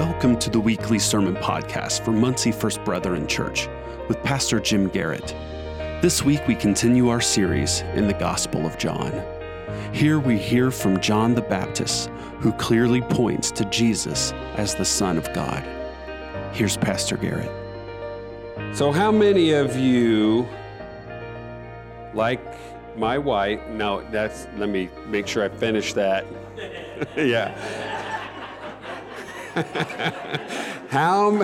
Welcome to the weekly sermon podcast for Muncie First Brethren Church with Pastor Jim Garrett. This week we continue our series in the Gospel of John. Here we hear from John the Baptist, who clearly points to Jesus as the Son of God. Here's Pastor Garrett. So, how many of you, like my wife, no, that's, let me make sure I finish that. yeah. how,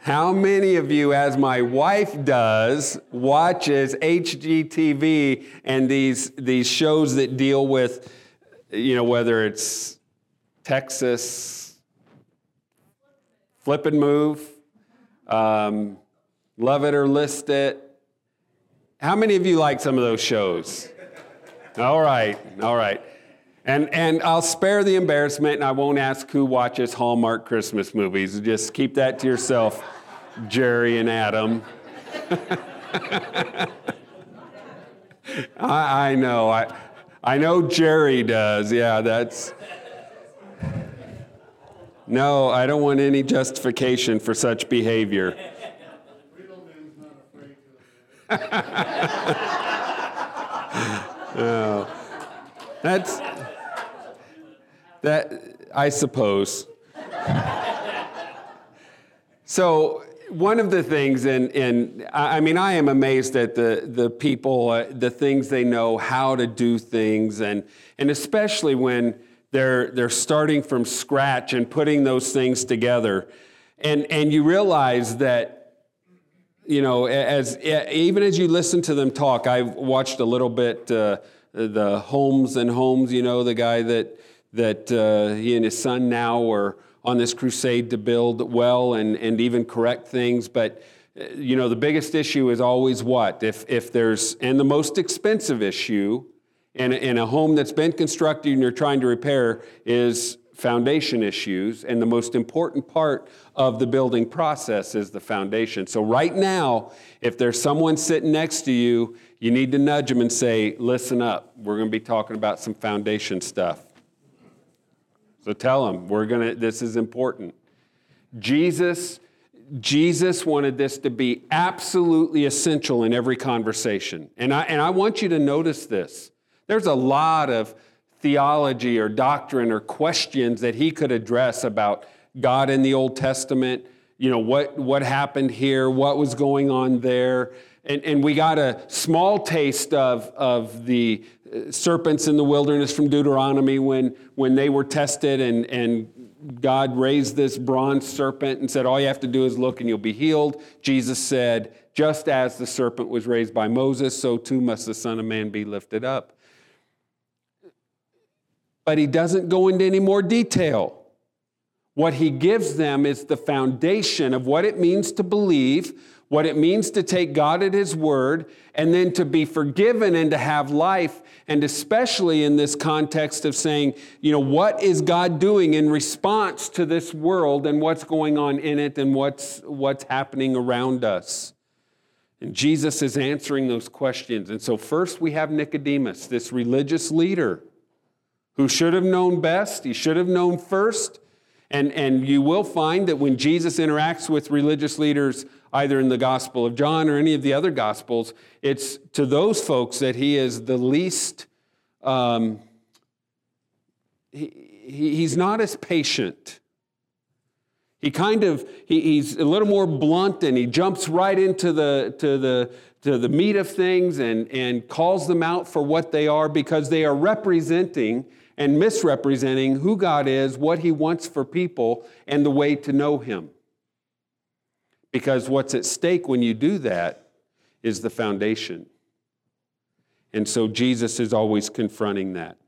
how many of you, as my wife does, watches HGTV and these, these shows that deal with, you know, whether it's Texas, Flip and Move, um, Love It or List It? How many of you like some of those shows? All right, all right. And, and I'll spare the embarrassment and I won't ask who watches Hallmark Christmas movies. Just keep that to yourself, Jerry and Adam. I, I know. I, I know Jerry does. Yeah, that's. No, I don't want any justification for such behavior. oh, that's that I suppose. so one of the things, and, and I mean, I am amazed at the, the people, uh, the things they know, how to do things, and, and especially when they're, they're starting from scratch and putting those things together. And, and you realize that, you know, as, even as you listen to them talk, I've watched a little bit uh, the Holmes and Holmes, you know, the guy that, that uh, he and his son now are on this crusade to build well and, and even correct things. But, uh, you know, the biggest issue is always what? If, if there's, and the most expensive issue in in a home that's been constructed and you're trying to repair is foundation issues. And the most important part of the building process is the foundation. So, right now, if there's someone sitting next to you, you need to nudge them and say, Listen up, we're going to be talking about some foundation stuff. So tell them, we're going to, this is important. Jesus, Jesus wanted this to be absolutely essential in every conversation. And I, and I want you to notice this. There's a lot of theology or doctrine or questions that he could address about God in the Old Testament. You know, what, what happened here, what was going on there. And, and we got a small taste of, of the serpents in the wilderness from Deuteronomy when, when they were tested and, and God raised this bronze serpent and said, All you have to do is look and you'll be healed. Jesus said, Just as the serpent was raised by Moses, so too must the Son of Man be lifted up. But he doesn't go into any more detail. What he gives them is the foundation of what it means to believe what it means to take God at His word and then to be forgiven and to have life. And especially in this context of saying, you know, what is God doing in response to this world and what's going on in it and what's, what's happening around us? And Jesus is answering those questions. And so, first we have Nicodemus, this religious leader who should have known best, he should have known first. And, and you will find that when Jesus interacts with religious leaders, either in the Gospel of John or any of the other Gospels, it's to those folks that he is the least, um, he, he's not as patient. He kind of, he, he's a little more blunt and he jumps right into the, to the, to the meat of things and, and calls them out for what they are because they are representing and misrepresenting who God is, what he wants for people, and the way to know him. Because what's at stake when you do that is the foundation. And so Jesus is always confronting that.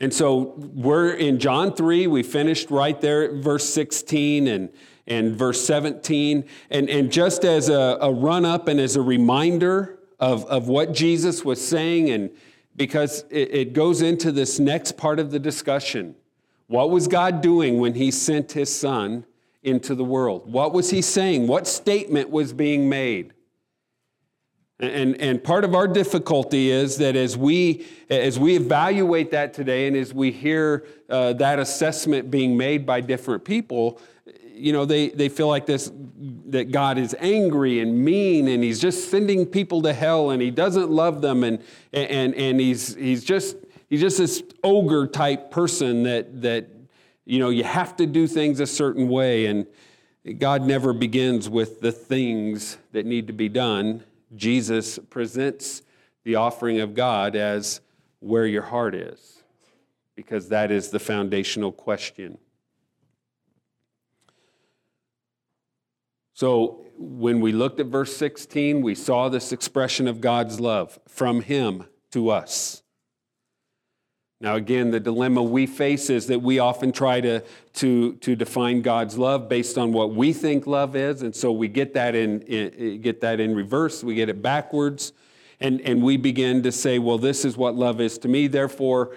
And so we're in John 3, we finished right there at verse 16 and, and verse 17. And, and just as a, a run up and as a reminder of, of what Jesus was saying, and because it, it goes into this next part of the discussion. What was God doing when He sent His Son into the world. What was he saying? What statement was being made? And, and part of our difficulty is that as we, as we evaluate that today and as we hear uh, that assessment being made by different people, you know, they, they feel like this, that God is angry and mean and he's just sending people to hell and he doesn't love them and, and, and he's, he's, just, he's just this ogre type person that, that, you know, you have to do things a certain way. And God never begins with the things that need to be done. Jesus presents the offering of God as where your heart is, because that is the foundational question. So, when we looked at verse 16, we saw this expression of God's love from Him to us. Now, again, the dilemma we face is that we often try to, to, to define God's love based on what we think love is. And so we get that in, in, get that in reverse, we get it backwards. And, and we begin to say, well, this is what love is to me. Therefore,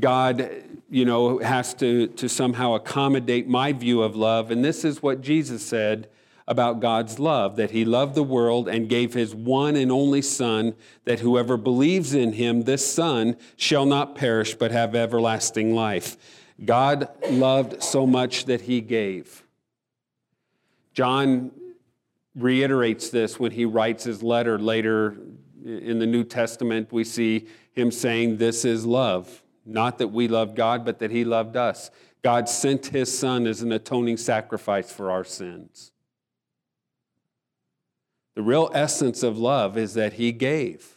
God, you know, has to, to somehow accommodate my view of love. And this is what Jesus said about God's love that he loved the world and gave his one and only Son, that whoever believes in him, this Son, shall not perish but have everlasting life. God loved so much that he gave. John reiterates this when he writes his letter later in the New Testament. We see him saying, This is love. Not that we love God, but that he loved us. God sent his Son as an atoning sacrifice for our sins. The real essence of love is that he gave.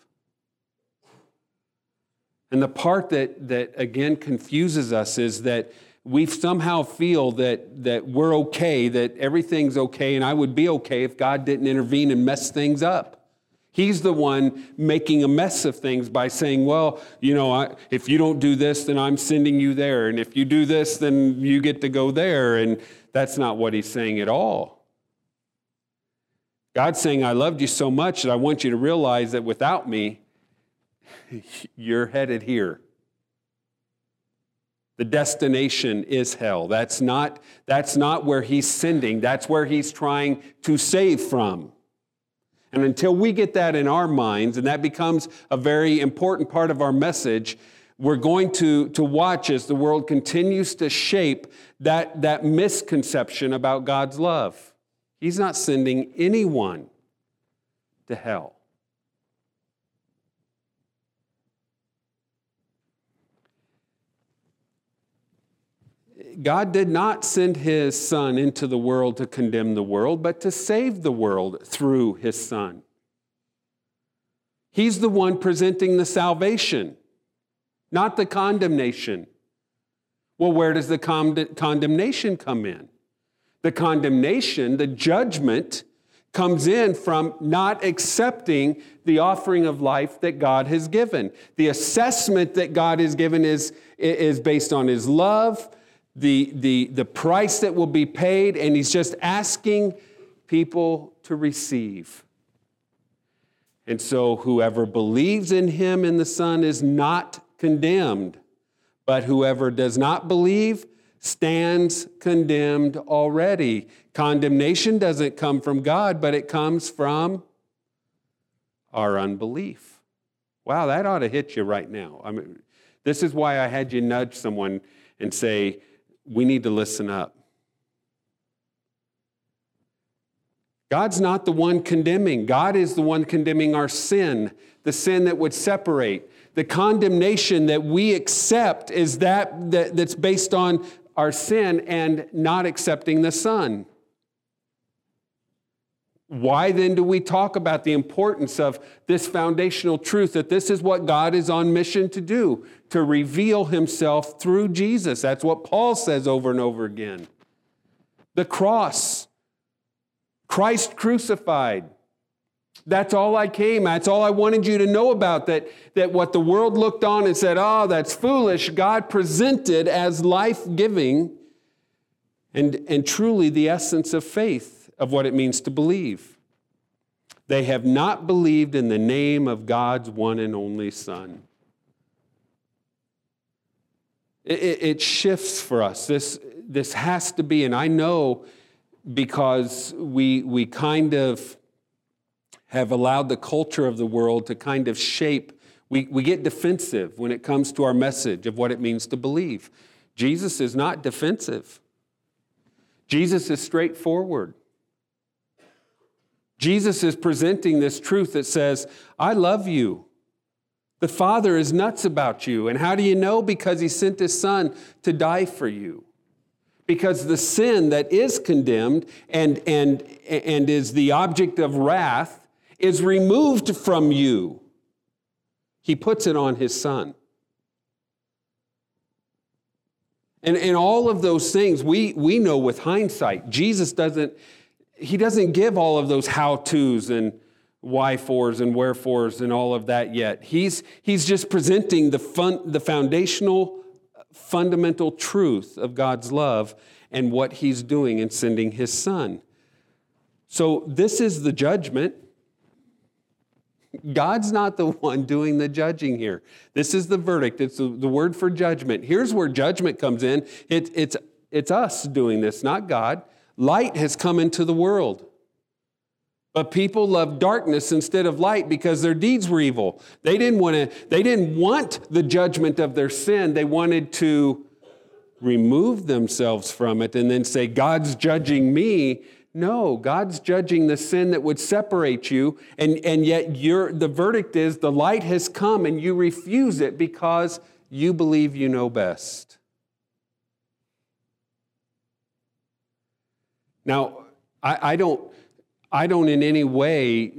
And the part that, that again confuses us is that we somehow feel that, that we're okay, that everything's okay, and I would be okay if God didn't intervene and mess things up. He's the one making a mess of things by saying, well, you know, I, if you don't do this, then I'm sending you there. And if you do this, then you get to go there. And that's not what he's saying at all. God's saying, I loved you so much that I want you to realize that without me, you're headed here. The destination is hell. That's not, that's not where he's sending, that's where he's trying to save from. And until we get that in our minds, and that becomes a very important part of our message, we're going to, to watch as the world continues to shape that, that misconception about God's love. He's not sending anyone to hell. God did not send his son into the world to condemn the world, but to save the world through his son. He's the one presenting the salvation, not the condemnation. Well, where does the condemnation come in? The condemnation, the judgment, comes in from not accepting the offering of life that God has given. The assessment that God has given is, is based on His love, the, the, the price that will be paid, and He's just asking people to receive. And so, whoever believes in Him and the Son is not condemned, but whoever does not believe stands condemned already. Condemnation doesn't come from God, but it comes from our unbelief. Wow, that ought to hit you right now. I mean, this is why I had you nudge someone and say, we need to listen up. God's not the one condemning. God is the one condemning our sin, the sin that would separate. The condemnation that we accept is that, that that's based on our sin and not accepting the Son. Why then do we talk about the importance of this foundational truth that this is what God is on mission to do, to reveal himself through Jesus? That's what Paul says over and over again. The cross, Christ crucified, that's all I came. That's all I wanted you to know about. That, that what the world looked on and said, oh, that's foolish, God presented as life giving and, and truly the essence of faith of what it means to believe. They have not believed in the name of God's one and only Son. It, it, it shifts for us. This, this has to be, and I know because we, we kind of have allowed the culture of the world to kind of shape. We, we get defensive when it comes to our message of what it means to believe. Jesus is not defensive, Jesus is straightforward. Jesus is presenting this truth that says, I love you. The Father is nuts about you. And how do you know? Because He sent His Son to die for you. Because the sin that is condemned and, and, and is the object of wrath is removed from you. He puts it on his son. And, and all of those things we, we know with hindsight. Jesus doesn't, he doesn't give all of those how-tos and why fors and wherefores and all of that yet. He's, he's just presenting the, fun, the foundational, fundamental truth of God's love and what he's doing in sending his son. So this is the judgment. God's not the one doing the judging here. This is the verdict. It's the, word for judgment. Here's where judgment comes in. It, it's, it's us doing this, not God. Light has come into the world. But people love darkness instead of light because their deeds were evil. They didn't want to, they didn't want the judgment of their sin. They wanted to remove themselves from it and then say, God's judging me. No, God's judging the sin that would separate you, and, and yet the verdict is the light has come and you refuse it because you believe you know best. Now, I, I don't, I don't in any way,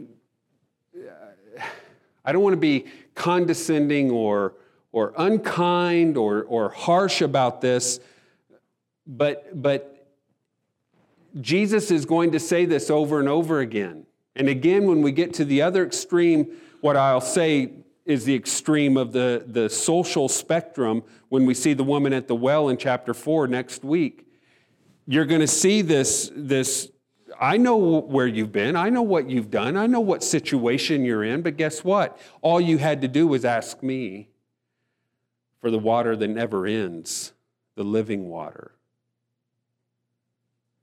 I don't want to be condescending or, or unkind or, or harsh about this, but, but Jesus is going to say this over and over again. And again, when we get to the other extreme, what I'll say is the extreme of the, the social spectrum when we see the woman at the well in chapter 4 next week. You're going to see this, this I know where you've been. I know what you've done. I know what situation you're in. But guess what? All you had to do was ask me for the water that never ends, the living water.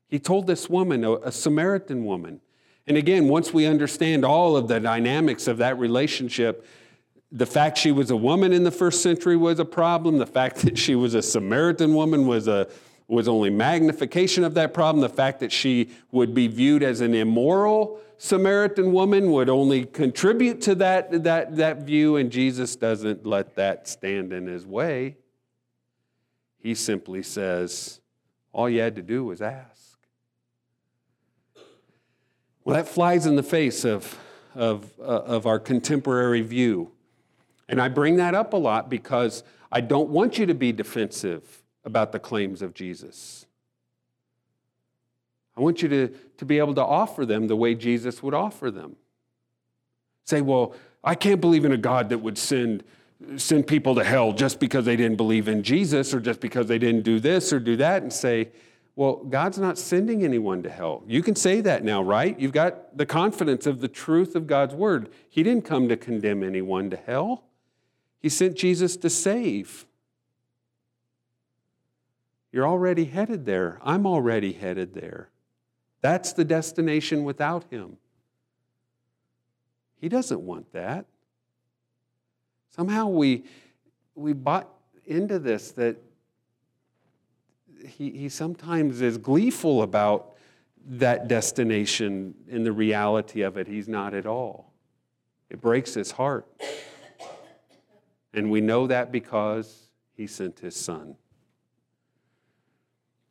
He told this woman, a, Samaritan woman. And again, once we understand all of the dynamics of that relationship, the fact she was a woman in the first century was a problem. The fact that she was a Samaritan woman was, a, was only magnification of that problem. The fact that she would be viewed as an immoral Samaritan woman would only contribute to that, that, that view, and Jesus doesn't let that stand in his way. He simply says, All you had to do was ask. Well, that flies in the face of, of, uh, of our contemporary view. And I bring that up a lot because I don't want you to be defensive about the claims of Jesus. I want you to, to be able to offer them the way Jesus would offer them. Say, well, I can't believe in a God that would send, send people to hell just because they didn't believe in Jesus or just because they didn't do this or do that, and say, well, God's not sending anyone to hell. You can say that now, right? You've got the confidence of the truth of God's word. He didn't come to condemn anyone to hell, He sent Jesus to save. You're already headed there. I'm already headed there. That's the destination without Him. He doesn't want that. Somehow we, we bought into this that he, he sometimes is gleeful about that destination and the reality of it. He's not at all. It breaks his heart. And we know that because he sent his son.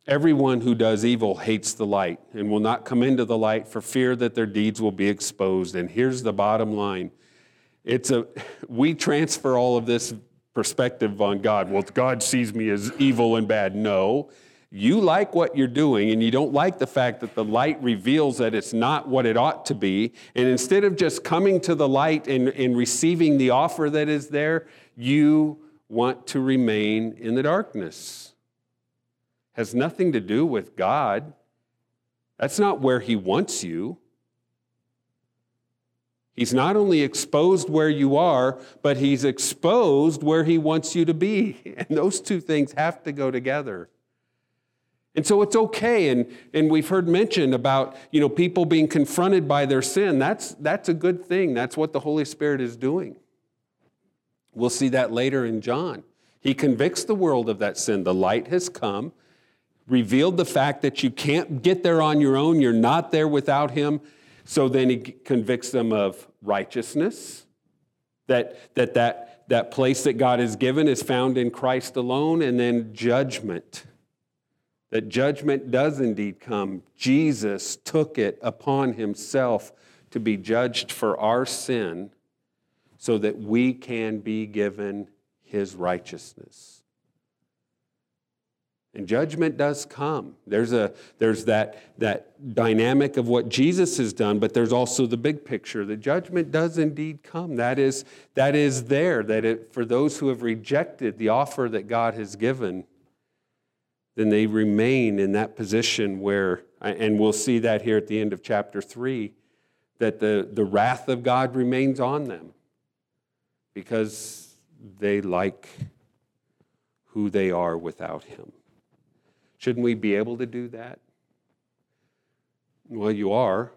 Everyone who does evil hates the light and will not come into the light for fear that their deeds will be exposed. And here's the bottom line. It's a we transfer all of this perspective on God. Well, God sees me as evil and bad. No you like what you're doing and you don't like the fact that the light reveals that it's not what it ought to be, and instead of just coming to the light and, and receiving the offer that is there, you want to remain in the darkness. Has nothing to do with God. That's not where He wants you. He's not only exposed where you are, but He's exposed where He wants you to be. And those two things have to go together. And so it's okay. And, and we've heard mention about you know, people being confronted by their sin. That's, that's a good thing. That's what the Holy Spirit is doing. We'll see that later in John. He convicts the world of that sin. The light has come, revealed the fact that you can't get there on your own, you're not there without Him. So then he convicts them of righteousness, that that, that, that place that God has given is found in Christ alone, and then judgment. That judgment does indeed come. Jesus took it upon himself to be judged for our sin so that we can be given his righteousness. And judgment does come. There's, a, there's that, that dynamic of what Jesus has done, but there's also the big picture. The judgment does indeed come. That is, that is there, that it, for those who have rejected the offer that God has given, then they remain in that position where, and we'll see that here at the end of chapter 3, that the, the wrath of God remains on them because they like who they are without Him. Shouldn't we be able to do that? Well, you are.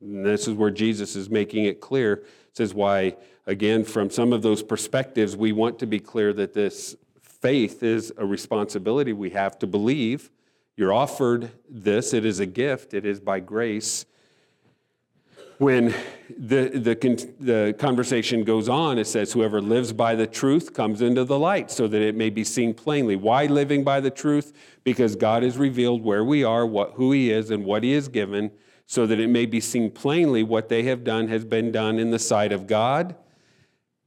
And this is where Jesus is making it clear. Is why, again, from some of those perspectives, we want to be clear that this faith is a responsibility we have to believe. You're offered this, it is a gift, it is by grace when the, the, the conversation goes on, it says, Whoever lives by the truth comes into the light so that it may be seen plainly. Why living by the truth? Because God has revealed where we are, what, who He is, and what He has given, so that it may be seen plainly what they have done has been done in the sight of God.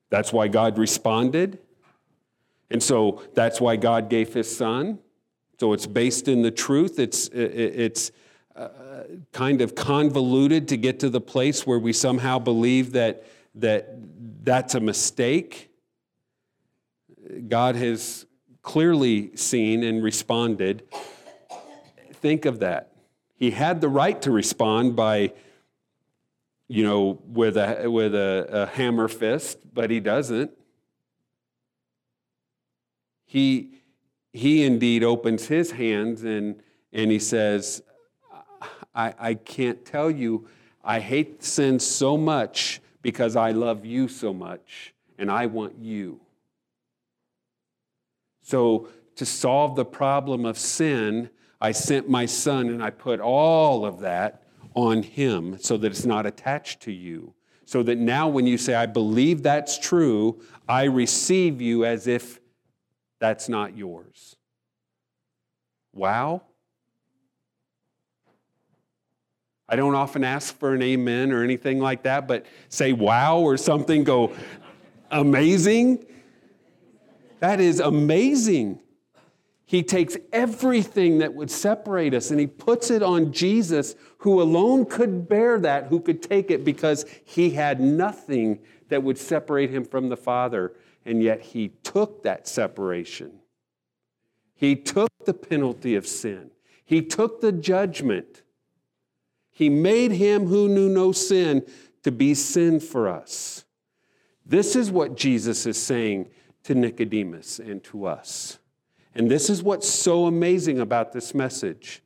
That's why God responded. And so that's why God gave His Son. So it's based in the truth. It's, it's, kind of convoluted to get to the place where we somehow believe that, that that's a mistake. God has clearly seen and responded. Think of that. He had the right to respond by, you know, with a, with a, a hammer fist, but he doesn't. He, he indeed opens his hands and, and he says, I, I can't tell you, I hate sin so much because I love you so much and I want you. So, to solve the problem of sin, I sent my son and I put all of that on him so that it's not attached to you. So that now, when you say, I believe that's true, I receive you as if that's not yours. Wow. I don't often ask for an amen or anything like that, but say wow or something, go amazing. That is amazing. He takes everything that would separate us and he puts it on Jesus, who alone could bear that, who could take it because he had nothing that would separate him from the Father. And yet he took that separation. He took the penalty of sin, he took the judgment. He made him who knew no sin to be sin for us. This is what Jesus is saying to Nicodemus and to us. And this is what's so amazing about this message.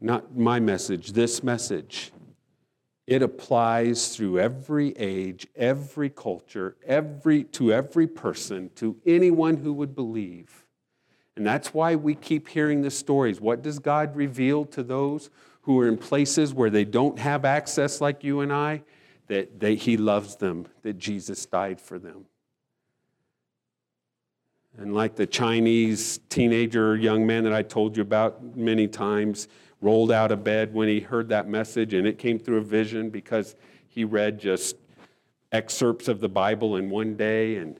Not my message, this message. It applies through every age, every culture, every, to every person, to anyone who would believe. And that's why we keep hearing the stories. What does God reveal to those who are in places where they don't have access like you and I, that He loves them, that Jesus died for them. And like the Chinese teenager young man that I told you about many times, rolled out of bed when he heard that message, and it came through a vision because he read just excerpts of the Bible in one day, and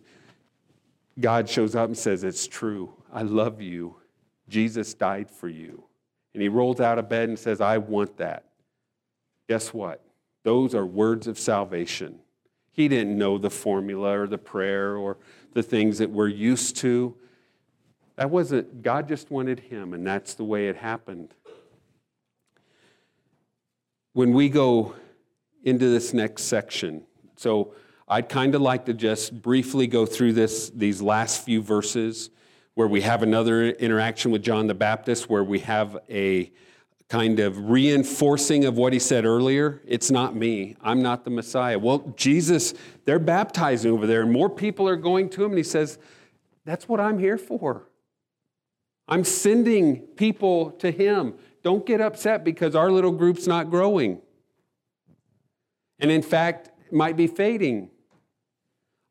God shows up and says, It's true. I love you. Jesus died for you and he rolls out of bed and says, I want that. Guess what? Those are words of salvation. He didn't know the formula or the prayer or the things that we're used to. That wasn't, God just wanted him, and that's the way it happened. When we go into this next section, so I'd kind of like to just briefly go through this, these last few verses where we have another interaction with John the Baptist, where we have a kind of reinforcing of what he said earlier. It's not me. I'm not the Messiah. Well, Jesus, they're baptizing over there, and more people are going to him, and he says, That's what I'm here for. I'm sending people to him. Don't get upset because our little group's not growing. And in fact, might be fading.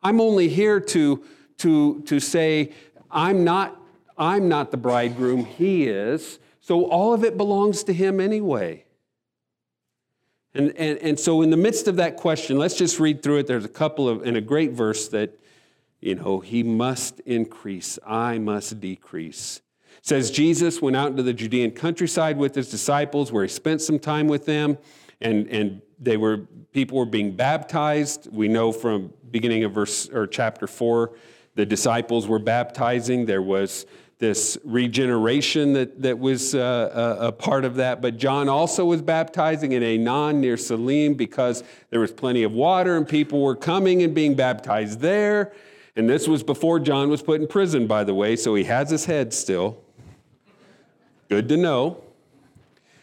I'm only here to, to, to say, I'm not, I'm not the bridegroom, he is. So all of it belongs to him anyway. And, and, and so, in the midst of that question, let's just read through it. There's a couple of, in a great verse that, you know, he must increase, I must decrease. It says, Jesus went out into the Judean countryside with his disciples, where he spent some time with them, and, and they were, people were being baptized. We know from beginning of verse or chapter 4, the disciples were baptizing. There was this regeneration that, that was uh, a, a, part of that. But John also was baptizing in Aenon near Salim because there was plenty of water and people were coming and being baptized there. And this was before John was put in prison, by the way, so he has his head still. Good to know.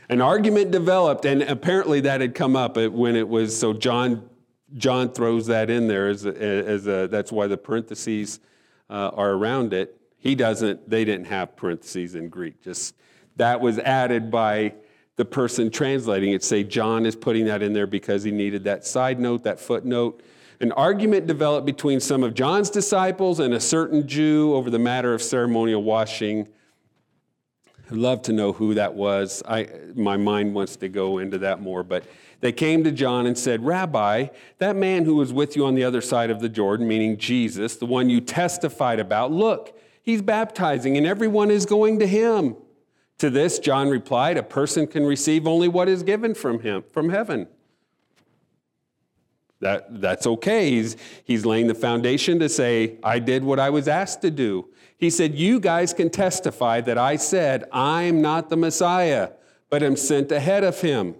An argument developed, and apparently that had come up when it was, so John, John throws that in there as, a, as a, that's why the parentheses uh, are around it he doesn't, they didn't have parentheses in Greek. Just that was added by the person translating it. Say, John is putting that in there because he needed that side note, that footnote. An argument developed between some of John's disciples and a certain Jew over the matter of ceremonial washing. I'd love to know who that was. I, my mind wants to go into that more, but they came to John and said, Rabbi, that man who was with you on the other side of the Jordan, meaning Jesus, the one you testified about, look, He's baptizing, and everyone is going to him. To this, John replied, A person can receive only what is given from him, from heaven. That, that's okay. He's, he's laying the foundation to say, I did what I was asked to do. He said, You guys can testify that I said, I'm not the Messiah, but am sent ahead of him.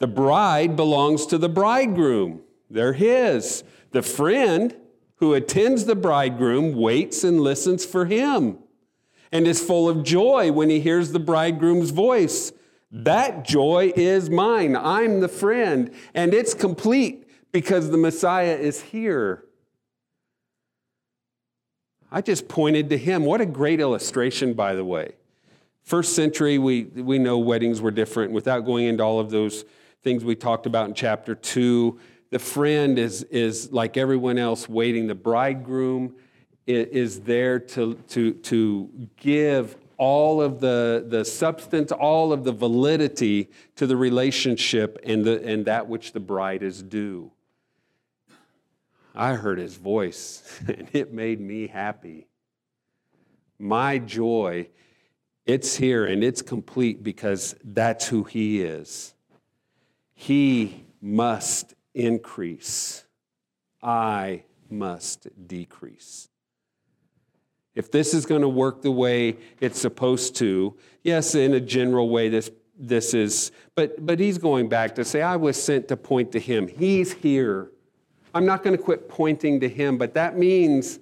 The bride belongs to the bridegroom, they're his. The friend who attends the bridegroom waits and listens for him and is full of joy when he hears the bridegroom's voice. That joy is mine. I'm the friend, and it's complete because the Messiah is here. I just pointed to him. What a great illustration, by the way. First century, we, we know weddings were different. Without going into all of those things we talked about in chapter 2, the friend is, is like everyone else waiting. The bridegroom is there to, to, to give all of the, the substance, all of the validity to the relationship and, the, and that which the bride is due. I heard his voice, and it made me happy. My joy, it's here and it's complete because that's who he is. He must increase, I must decrease. If this is going to work the way it's supposed to, yes, in a general way, this, this is, but, but he's going back to say, I was sent to point to him. He's here. I'm not going to quit pointing to him, but that means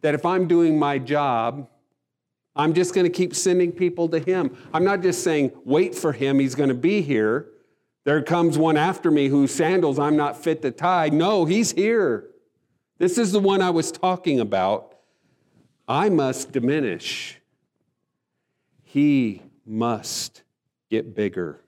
that if I'm doing my job, I'm just going to keep sending people to him. I'm not just saying, wait for him, he's going to be here. There comes one after me whose sandals I'm not fit to tie. No, he's here. This is the one I was talking about. I must diminish. He must get bigger.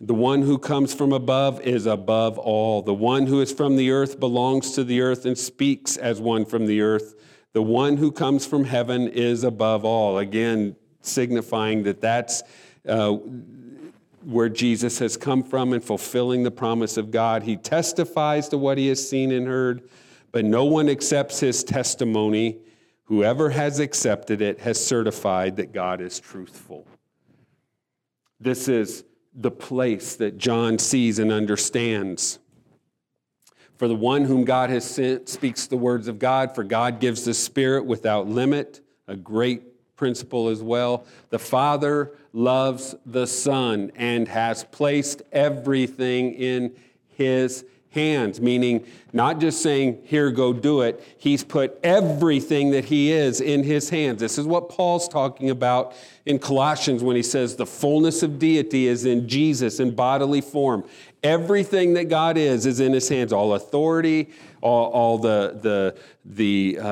The one who comes from above is above all. The one who is from the earth belongs to the earth and speaks as one from the earth. The one who comes from heaven is above all. Again, signifying that that's uh, where Jesus has come from and fulfilling the promise of God. He testifies to what he has seen and heard, but no one accepts his testimony. Whoever has accepted it has certified that God is truthful. This is the place that John sees and understands. For the one whom God has sent speaks the words of God, for God gives the Spirit without limit, a great principle as well. The Father loves the Son and has placed everything in his hands, meaning not just saying, Here, go do it. He's put everything that He is in His hands. This is what Paul's talking about in Colossians when he says, The fullness of deity is in Jesus in bodily form. Everything that God is is in His hands. All authority, all, all the, the, the uh,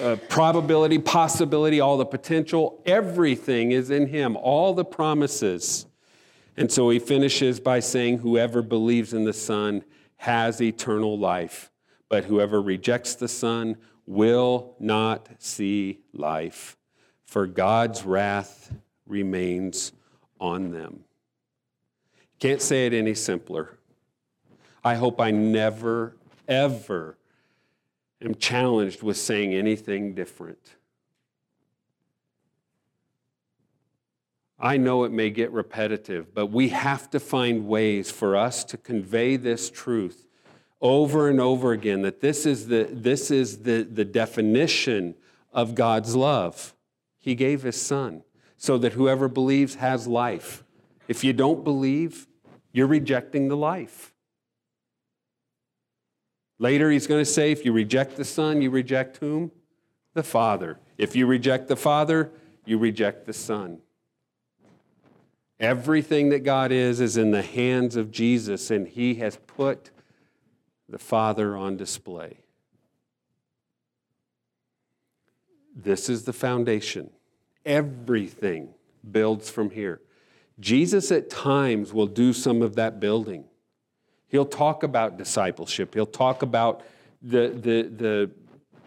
uh, probability, possibility, all the potential, everything is in Him. All the promises. And so he finishes by saying, Whoever believes in the Son has eternal life, but whoever rejects the Son will not see life, for God's wrath remains on them. Can't say it any simpler. I hope I never, ever am challenged with saying anything different. I know it may get repetitive, but we have to find ways for us to convey this truth over and over again that this is the, this is the, the definition of God's love. He gave His Son so that whoever believes has life. If you don't believe, you're rejecting the life. Later, he's going to say, if you reject the Son, you reject whom? The Father. If you reject the Father, you reject the Son. Everything that God is is in the hands of Jesus, and He has put the Father on display. This is the foundation. Everything builds from here. Jesus at times will do some of that building. He'll talk about discipleship. He'll talk about the, the, the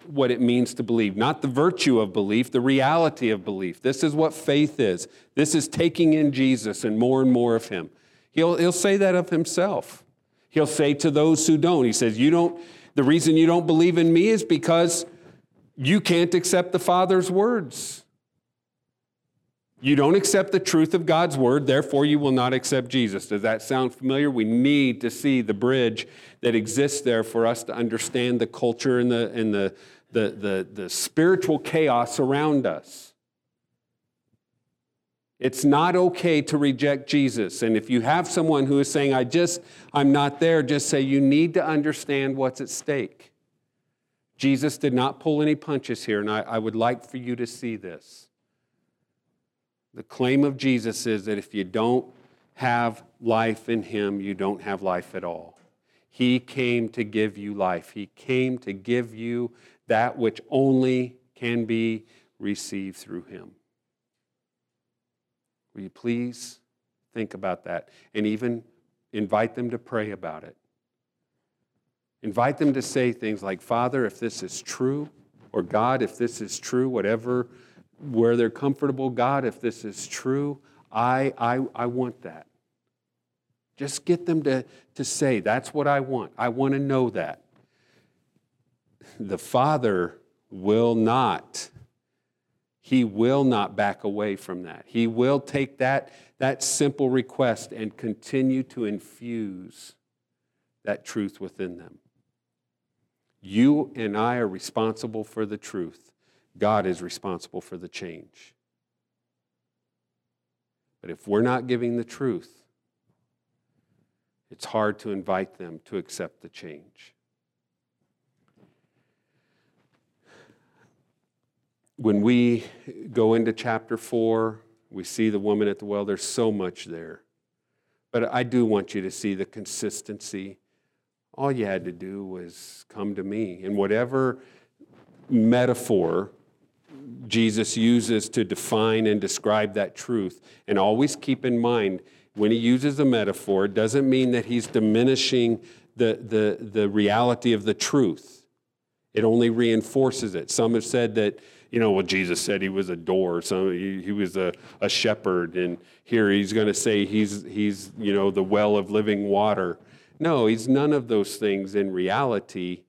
what it means to believe, not the virtue of belief, the reality of belief. This is what faith is. This is taking in Jesus and more and more of Him. He'll, he'll say that of Himself. He'll say to those who don't, He says, You don't, the reason you don't believe in me is because you can't accept the Father's words. You don't accept the truth of God's word, therefore you will not accept Jesus. Does that sound familiar? We need to see the bridge that exists there for us to understand the culture and the, and the, the, the, the spiritual chaos around us. It's not okay to reject Jesus. And if you have someone who is saying, I just, I'm not there, just say, you need to understand what's at stake. Jesus did not pull any punches here, and I, I would like for you to see this. The claim of Jesus is that if you don't have life in Him, you don't have life at all. He came to give you life, He came to give you that which only can be received through Him. Will you please think about that and even invite them to pray about it? Invite them to say things like, Father, if this is true, or God, if this is true, whatever where they're comfortable. God, if this is true, I, I, I want that. Just get them to, to say, That's what I want. I want to know that. The Father will not, He will not back away from that. He will take that, that simple request and continue to infuse that truth within them. You and I are responsible for the truth. God is responsible for the change. But if we're not giving the truth, it's hard to invite them to accept the change. When we go into chapter 4, we see the woman at the well, there's so much there. But I do want you to see the consistency. All you had to do was come to me. And whatever metaphor Jesus uses to define and describe that truth. And always keep in mind, when he uses a metaphor, it doesn't mean that he's diminishing the, the, the reality of the truth. It only reinforces it. Some have said that, you know, well, Jesus said he was a door, some he, he was a, a shepherd, and here he's going to say he's, he's, you know, the well of living water. No, he's none of those things in reality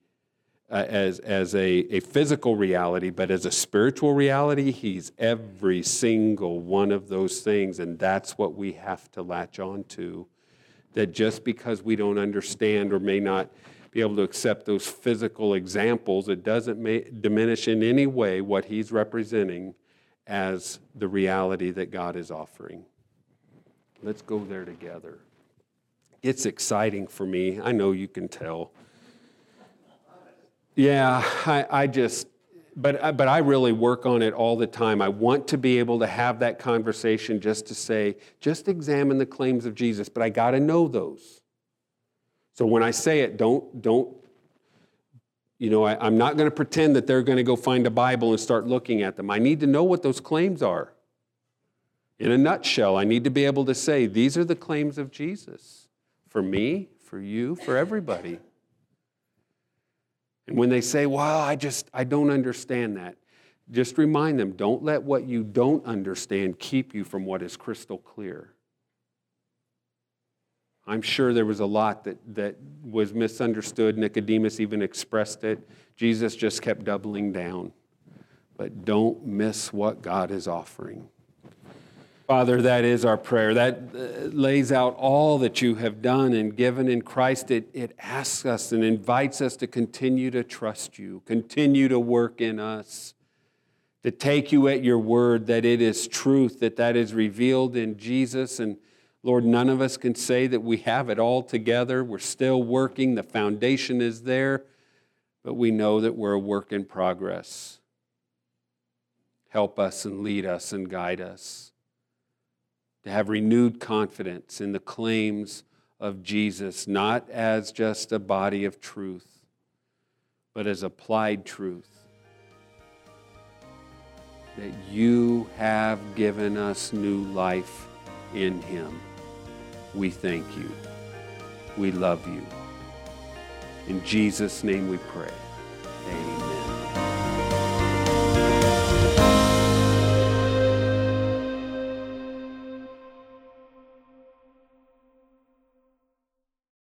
uh, as, as a, a physical reality, but as a spiritual reality, he's every single one of those things. And that's what we have to latch on to. That just because we don't understand or may not be able to accept those physical examples, it doesn't diminish in any way what he's representing as the reality that God is offering. Let's go there together. It's exciting for me. I know you can tell. Yeah, I, I just, but, uh, but I really work on it all the time. I want to be able to have that conversation just to say, just examine the claims of Jesus, but I got to know those. So when I say it, don't, don't, you know, I, I'm not going to pretend that they're going to go find a Bible and start looking at them. I need to know what those claims are. In a nutshell, I need to be able to say, these are the claims of Jesus for me, for you, for everybody. And when they say, well, I just, I don't understand that, just remind them don't let what you don't understand keep you from what is crystal clear. I'm sure there was a lot that, that was misunderstood. Nicodemus even expressed it. Jesus just kept doubling down. But don't miss what God is offering. Father, that is our prayer. That uh, lays out all that you have done and given in Christ. It, it asks us and invites us to continue to trust you, continue to work in us, to take you at your word that it is truth, that that is revealed in Jesus. And Lord, none of us can say that we have it all together. We're still working, the foundation is there, but we know that we're a work in progress. Help us and lead us and guide us to have renewed confidence in the claims of Jesus, not as just a body of truth, but as applied truth. That you have given us new life in Him. We thank you. We love you. In Jesus' name we pray.